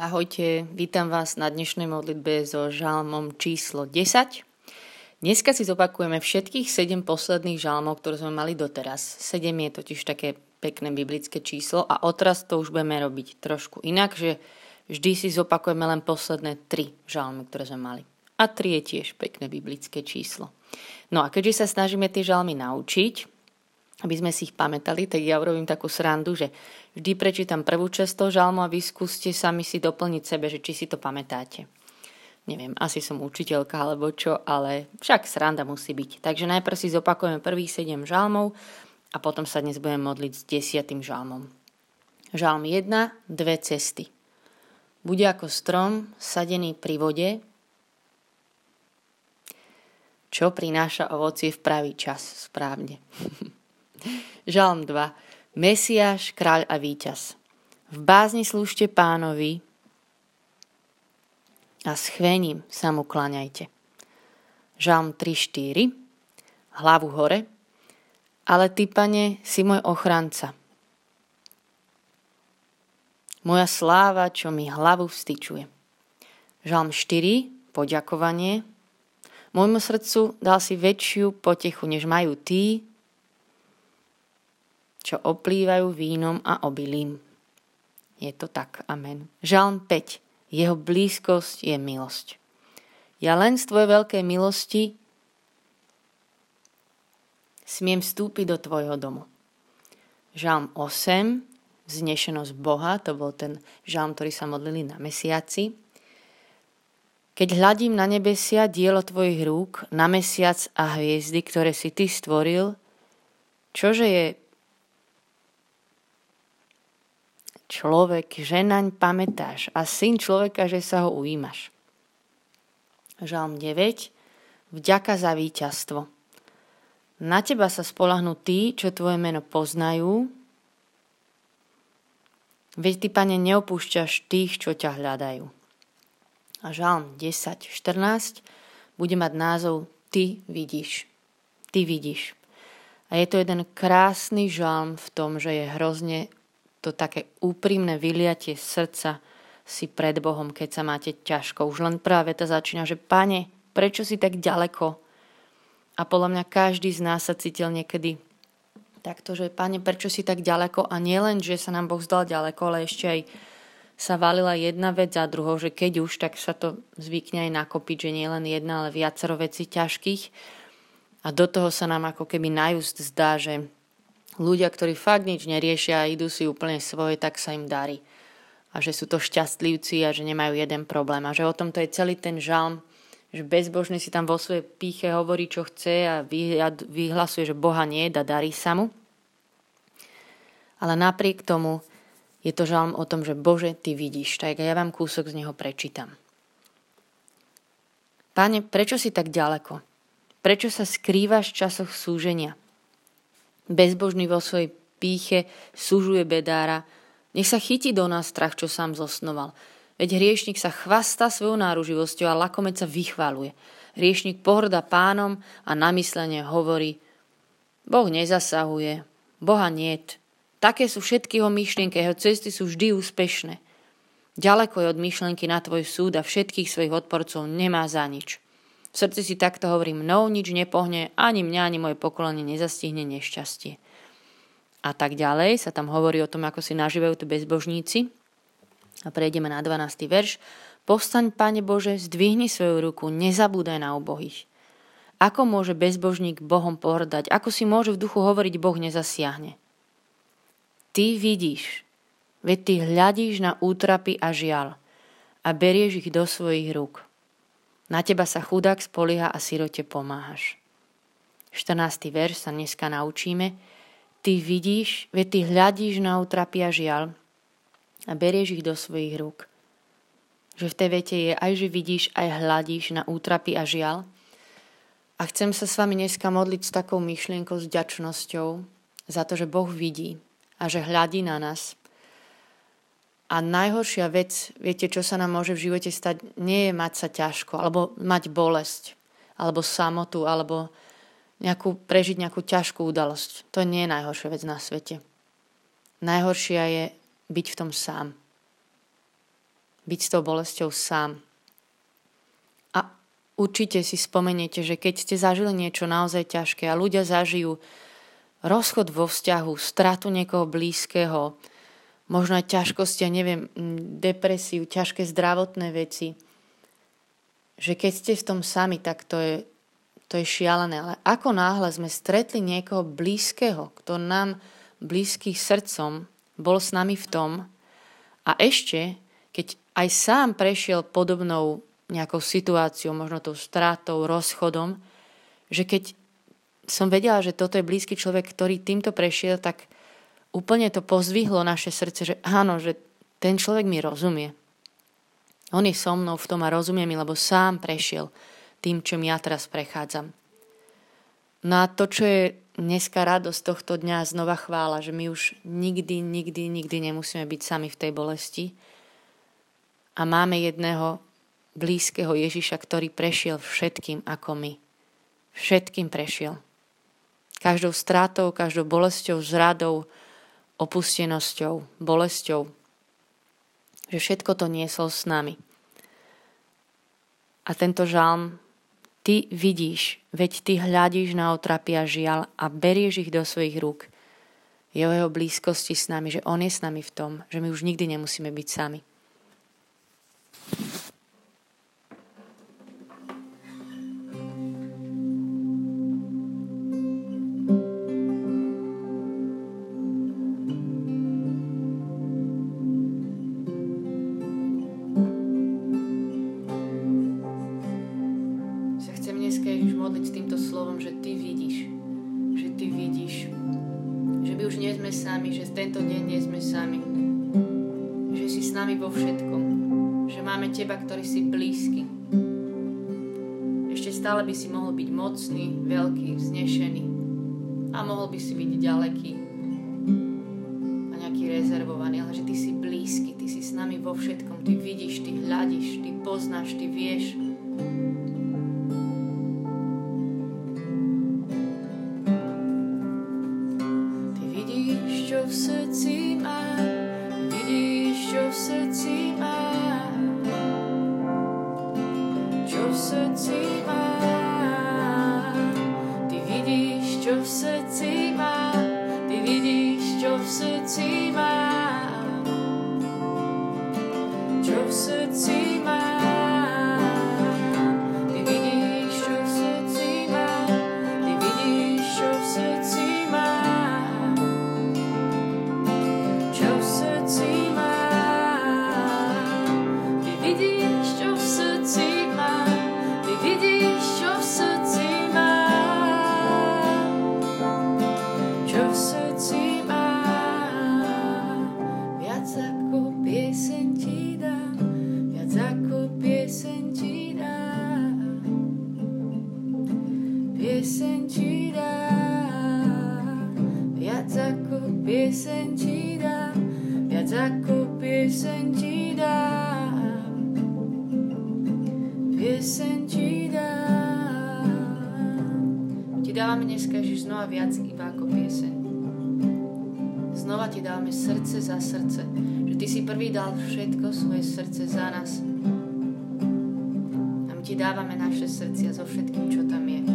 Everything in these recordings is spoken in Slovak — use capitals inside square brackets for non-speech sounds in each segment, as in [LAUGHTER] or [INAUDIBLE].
Ahojte, vítam vás na dnešnej modlitbe so žalmom číslo 10. Dneska si zopakujeme všetkých 7 posledných žalmov, ktoré sme mali doteraz. 7 je totiž také pekné biblické číslo a odteraz to už budeme robiť trošku inak, že vždy si zopakujeme len posledné 3 žalmy, ktoré sme mali. A 3 je tiež pekné biblické číslo. No a keďže sa snažíme tie žalmy naučiť, aby sme si ich pamätali, tak ja urobím takú srandu, že vždy prečítam prvú časť toho žalmu a vy skúste sami si doplniť sebe, že či si to pamätáte. Neviem, asi som učiteľka alebo čo, ale však sranda musí byť. Takže najprv si zopakujeme prvých 7 žalmov a potom sa dnes budeme modliť s desiatým žalmom. Žalm 1, dve cesty. Bude ako strom sadený pri vode, čo prináša ovocie v pravý čas, správne. [LAUGHS] Žalm 2. Mesiáš, kráľ a víťaz. V bázni slúžte pánovi a s chvením sa mu klaňajte. Žalm 3.4. Hlavu hore. Ale ty, pane, si môj ochranca. Moja sláva, čo mi hlavu vstyčuje. Žalm 4. Poďakovanie. Môjmu srdcu dal si väčšiu potechu, než majú tí, čo oplývajú vínom a obilím. Je to tak, amen. Žalm 5. Jeho blízkosť je milosť. Ja len z tvojej veľkej milosti smiem vstúpiť do tvojho domu. Žalm 8. Vznešenosť Boha, to bol ten žalm, ktorý sa modlili na mesiaci. Keď hľadím na nebesia dielo tvojich rúk, na mesiac a hviezdy, ktoré si ty stvoril, čože je človek, že naň pamätáš a syn človeka, že sa ho ujímaš. Žalm 9. Vďaka za víťazstvo. Na teba sa spolahnú tí, čo tvoje meno poznajú, veď ty, pane, neopúšťaš tých, čo ťa hľadajú. A žalm 10, 14 bude mať názov Ty vidíš. Ty vidíš. A je to jeden krásny žalm v tom, že je hrozne to také úprimné vyliatie srdca si pred Bohom, keď sa máte ťažko. Už len prvá veta začína, že pane, prečo si tak ďaleko? A podľa mňa každý z nás sa cítil niekedy takto, že pane, prečo si tak ďaleko? A nielen, že sa nám Boh zdal ďaleko, ale ešte aj sa valila jedna vec za druhou, že keď už, tak sa to zvykne aj nakopiť, že nie len jedna, ale viacero vecí ťažkých. A do toho sa nám ako keby najúst zdá, že ľudia, ktorí fakt nič neriešia a idú si úplne svoje, tak sa im darí. A že sú to šťastlivci a že nemajú jeden problém. A že o tomto je celý ten žalm, že bezbožný si tam vo svojej píche hovorí, čo chce a vyhlasuje, že Boha nie a darí sa mu. Ale napriek tomu je to žalm o tom, že Bože, Ty vidíš. Tak ja vám kúsok z neho prečítam. Pane, prečo si tak ďaleko? Prečo sa skrývaš v časoch súženia? Bezbožný vo svojej píche sužuje bedára, nech sa chytí do nás strach, čo sám zosnoval. Veď hriešnik sa chvasta svojou náruživosťou a lakomec sa vychváluje. Hriešnik pohrda pánom a namyslenie hovorí Boh nezasahuje, Boha niet. Také sú všetky jeho myšlienky, jeho cesty sú vždy úspešné. Ďaleko je od myšlienky na tvoj súd a všetkých svojich odporcov nemá za nič. V srdci si takto hovorím, mnou nič nepohne, ani mňa, ani moje pokolenie nezastihne nešťastie. A tak ďalej sa tam hovorí o tom, ako si nažívajú tu bezbožníci. A prejdeme na 12. verš. Povstaň, Pane Bože, zdvihni svoju ruku, nezabúdaj na obohých. Ako môže bezbožník Bohom pohrdať? Ako si môže v duchu hovoriť Boh nezasiahne? Ty vidíš, veď ty hľadíš na útrapy a žial a berieš ich do svojich rúk. Na teba sa chudák spolieha a sirote pomáhaš. 14. verš sa dneska naučíme. Ty vidíš, veď ty hľadíš na utrapy a žial a berieš ich do svojich rúk. Že v tej vete je aj, že vidíš, aj hľadíš na útrapy a žial. A chcem sa s vami dneska modliť s takou myšlienkou, s ďačnosťou za to, že Boh vidí a že hľadí na nás a najhoršia vec, viete, čo sa nám môže v živote stať, nie je mať sa ťažko, alebo mať bolesť, alebo samotu, alebo nejakú, prežiť nejakú ťažkú udalosť. To nie je najhoršia vec na svete. Najhoršia je byť v tom sám. byť s tou bolesťou sám. A určite si spomeniete, že keď ste zažili niečo naozaj ťažké a ľudia zažijú rozchod vo vzťahu, stratu niekoho blízkeho, možno aj ťažkosti, ja neviem, depresiu, ťažké zdravotné veci, že keď ste v tom sami, tak to je, to je šialené. Ale ako náhle sme stretli niekoho blízkeho, kto nám blízky srdcom, bol s nami v tom a ešte, keď aj sám prešiel podobnou nejakou situáciou, možno tou strátou, rozchodom, že keď som vedela, že toto je blízky človek, ktorý týmto prešiel, tak úplne to pozvihlo naše srdce, že áno, že ten človek mi rozumie. On je so mnou v tom a rozumie mi, lebo sám prešiel tým, čím ja teraz prechádzam. No a to, čo je dneska radosť tohto dňa, znova chvála, že my už nikdy, nikdy, nikdy nemusíme byť sami v tej bolesti. A máme jedného blízkeho Ježiša, ktorý prešiel všetkým ako my. Všetkým prešiel. Každou strátou, každou bolesťou, zradou, opustenosťou, bolesťou, že všetko to niesol s nami. A tento žalm ty vidíš, veď ty hľadíš na otrapy a žial a berieš ich do svojich rúk. Je o jeho blízkosti s nami, že on je s nami v tom, že my už nikdy nemusíme byť sami. Teba, ktorý si blízky. Ešte stále by si mohol byť mocný, veľký, vznešený a mohol by si byť ďaleký a nejaký rezervovaný, ale že Ty si blízky, Ty si s nami vo všetkom, Ty vidíš, Ty hľadíš, Ty poznáš, Ty vieš, Dávame srdce za srdce, že ty si prvý dal všetko svoje srdce za nás. A my ti dávame naše srdcia so všetkým, čo tam je.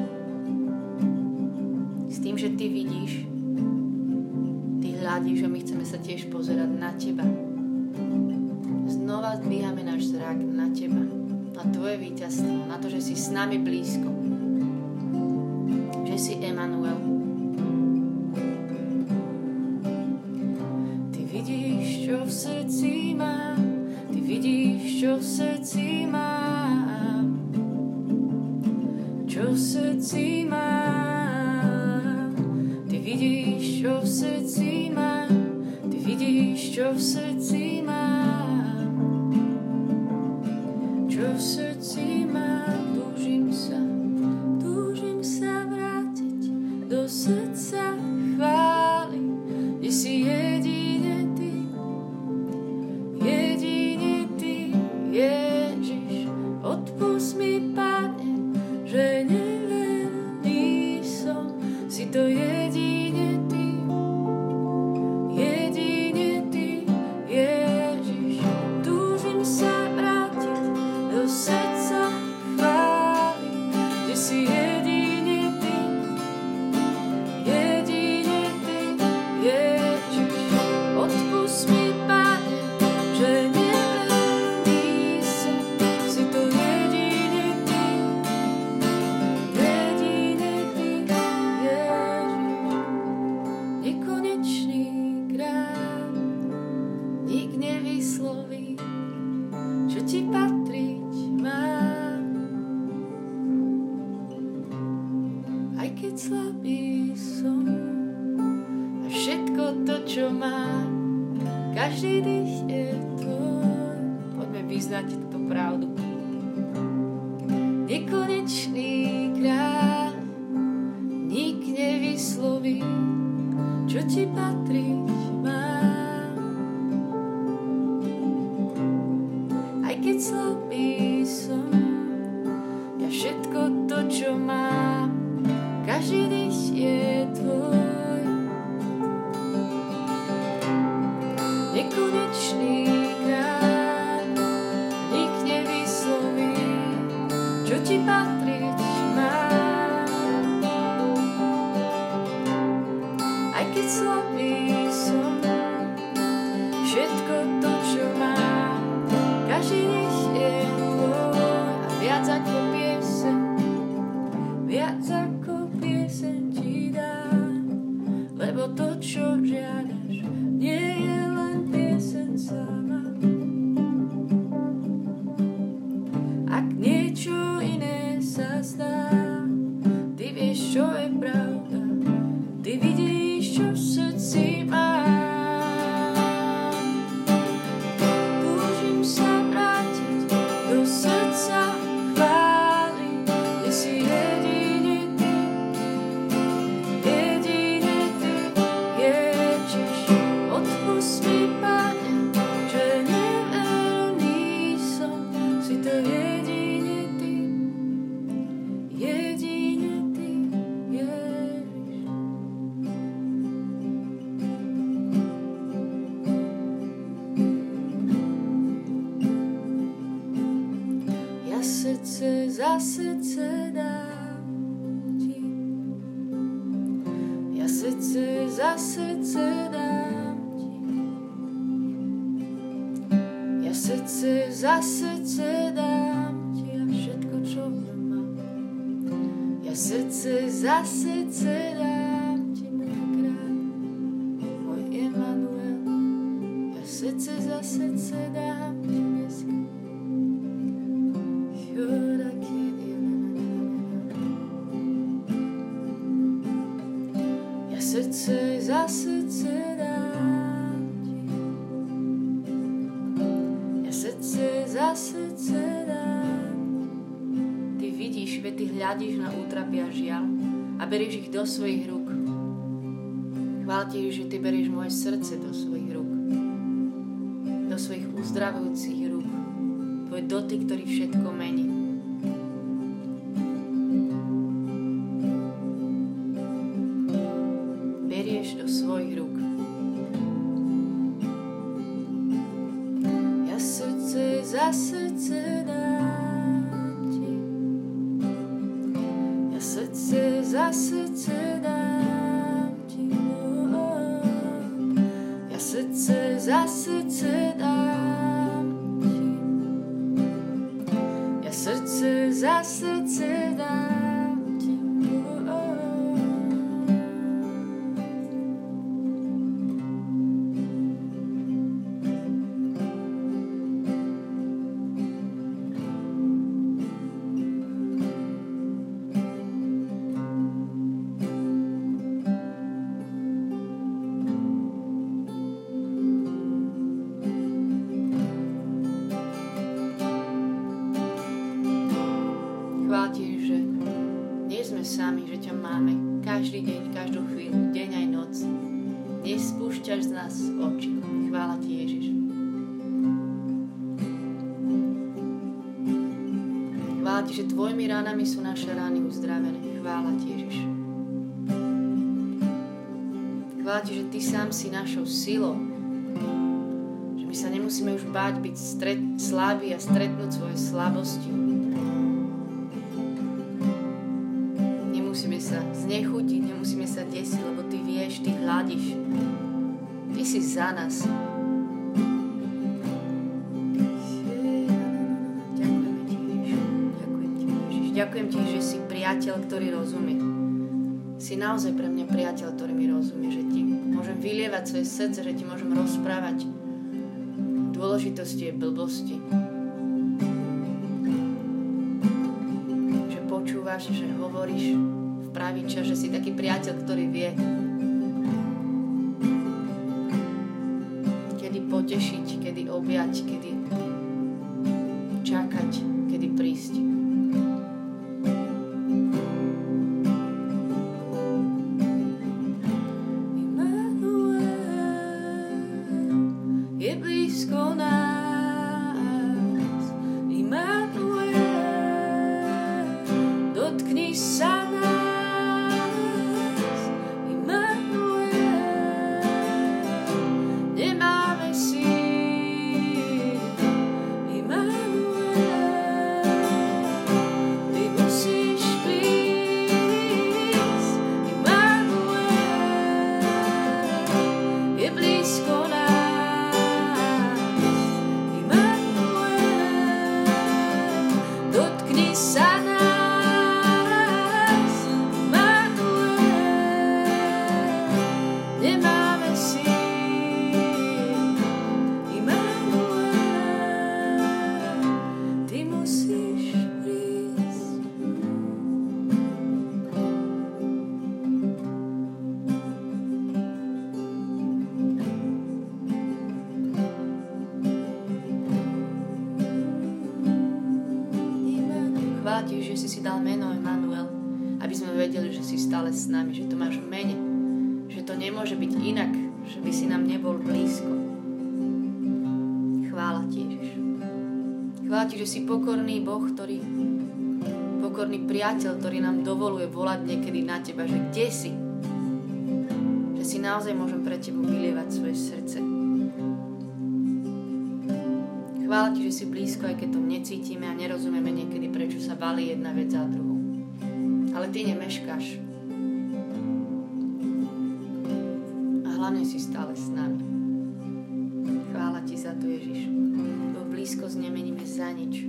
S tým, že ty vidíš, ty hľadíš a my chceme sa tiež pozerať na teba. Znova zdvíhame náš zrak na teba, na tvoje víťazstvo, na to, že si s nami blízko, že si Emanuel, srdci mám. Čo v srdci mám, ty vidíš, čo v srdci mám, ty vidíš, čo v srdci mám. Čo v srdci Aj keď za srdce dám ti. Ja srdce za srdce dám ti. Ja srdce za srdce dám ti a všetko, čo mám. Ja srdce za srdce dám srdce za srdce dám. Ja srdce za srdce dám Ty vidíš, veď ty hľadíš na útrapy a žiaľ a berieš ich do svojich rúk. Chvál ti, že ty berieš moje srdce do svojich rúk. Do svojich uzdravujúcich rúk. Tvoj dotyk, ktorý všetko mení. Za srdce každý deň, každú chvíľu, deň aj noc. Nespúšťaš z nás oči. Chvála ti, Ježiš. Chvála ti, že tvojimi ránami sú naše rány uzdravené. Chvála ti, Ježiš. Chvála ti, že ty sám si našou silou. Že my sa nemusíme už báť byť stret, slabí a stretnúť svoje slabosti. nechutí, nemusíme sa desiť, lebo Ty vieš, Ty hľadiš. Ty si za nás. Ďakujem Ti, Ježiš. Ďakujem Ti, Ježiš. Ďakujem Ti, že si priateľ, ktorý rozumie. Si naozaj pre mňa priateľ, ktorý mi rozumie, že Ti môžem vylievať svoje srdce, že Ti môžem rozprávať dôležitosti je blbosti. Že počúvaš, že hovoríš, pravý čas, že si taký priateľ, ktorý vie, kedy potešiť, kedy objať, kedy čakať, kedy prísť. S nami, že to máš v mene, že to nemôže byť inak, že by si nám nebol blízko. Chvála ti, Ježiš. Chvála ti, že si pokorný Boh, ktorý pokorný priateľ, ktorý nám dovoluje volať niekedy na teba, že kde si? Že si naozaj môžem pre teba vylievať svoje srdce. Chvála ti, že si blízko, aj keď to necítime a nerozumieme niekedy, prečo sa valí jedna vec za druhou. Ale ty nemeškáš. hlavne si stále s nami. Chvála ti za to, Ježiš. Tvoju blízkosť nemeníme za nič.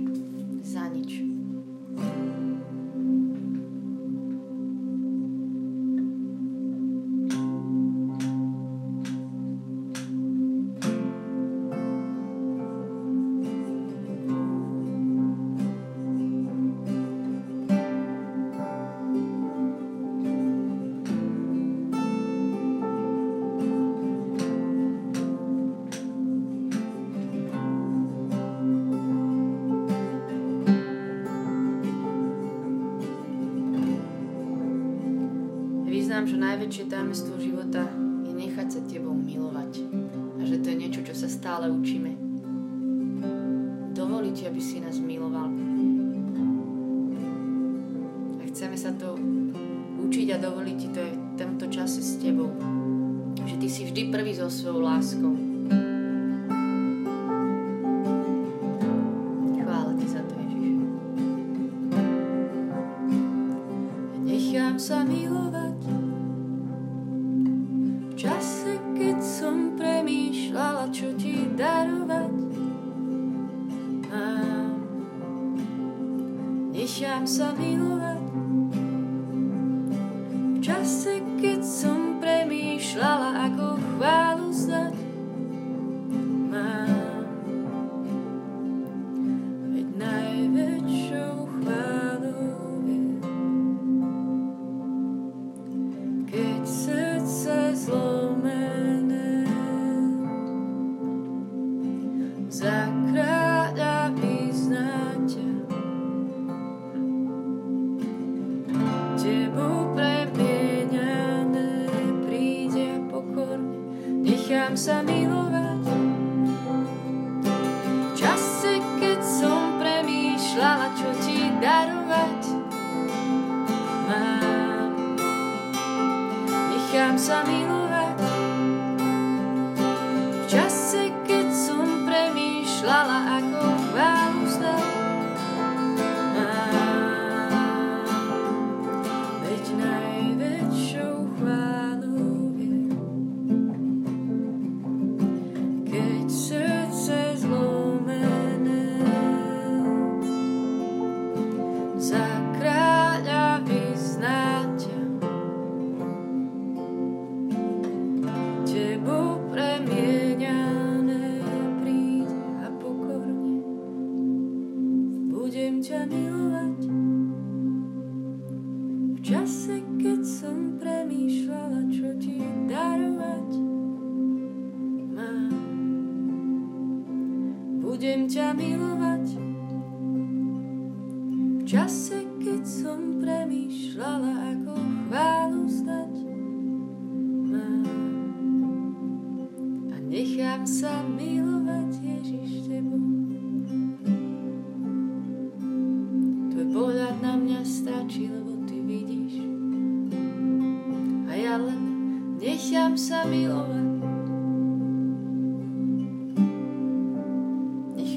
Za nič. Najväčšie tajomstvo života je nechať sa tebou milovať. A že to je niečo, čo sa stále učíme. Dovoliť, aby si nás miloval. A chceme sa to učiť a dovoliť ti to aj v tomto čase s tebou. Že ty si vždy prvý so svojou láskou. Nechám sa milovať. V čase, amigos. 着你。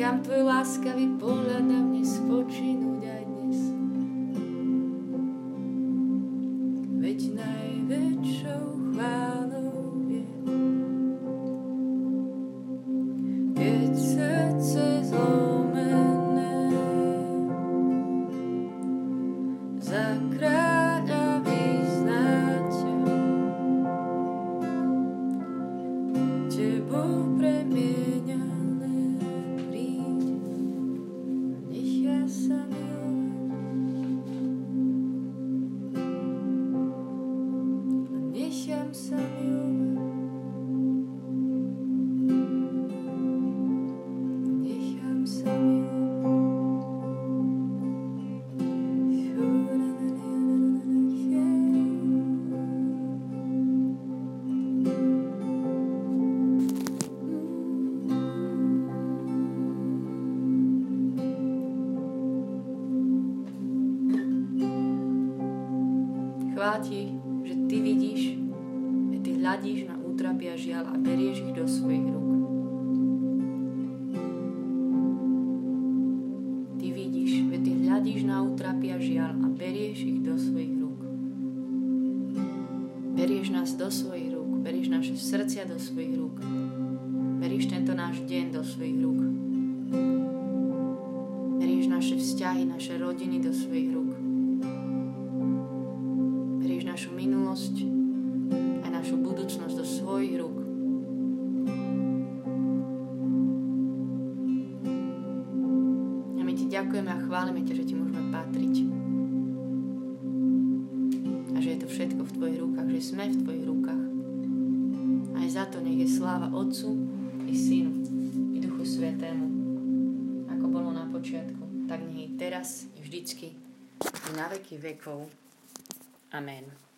Nechám tvoj láskavý pohľad na mne spočinúť berieš srdcia do svojich rúk. Berieš tento náš deň do svojich rúk. Berieš naše vzťahy, naše rodiny do svojich rúk našu minulosť a našu budúcnosť do svojich rúk. A my ti ďakujeme a chválime ťa, že ti môžeme patriť. A že je to všetko v tvojich rukách, že sme v tvojich sláva Otcu i Synu i Duchu Svetému, ako bolo na počiatku, tak nech teraz i vždycky i na veky vekov. Amen.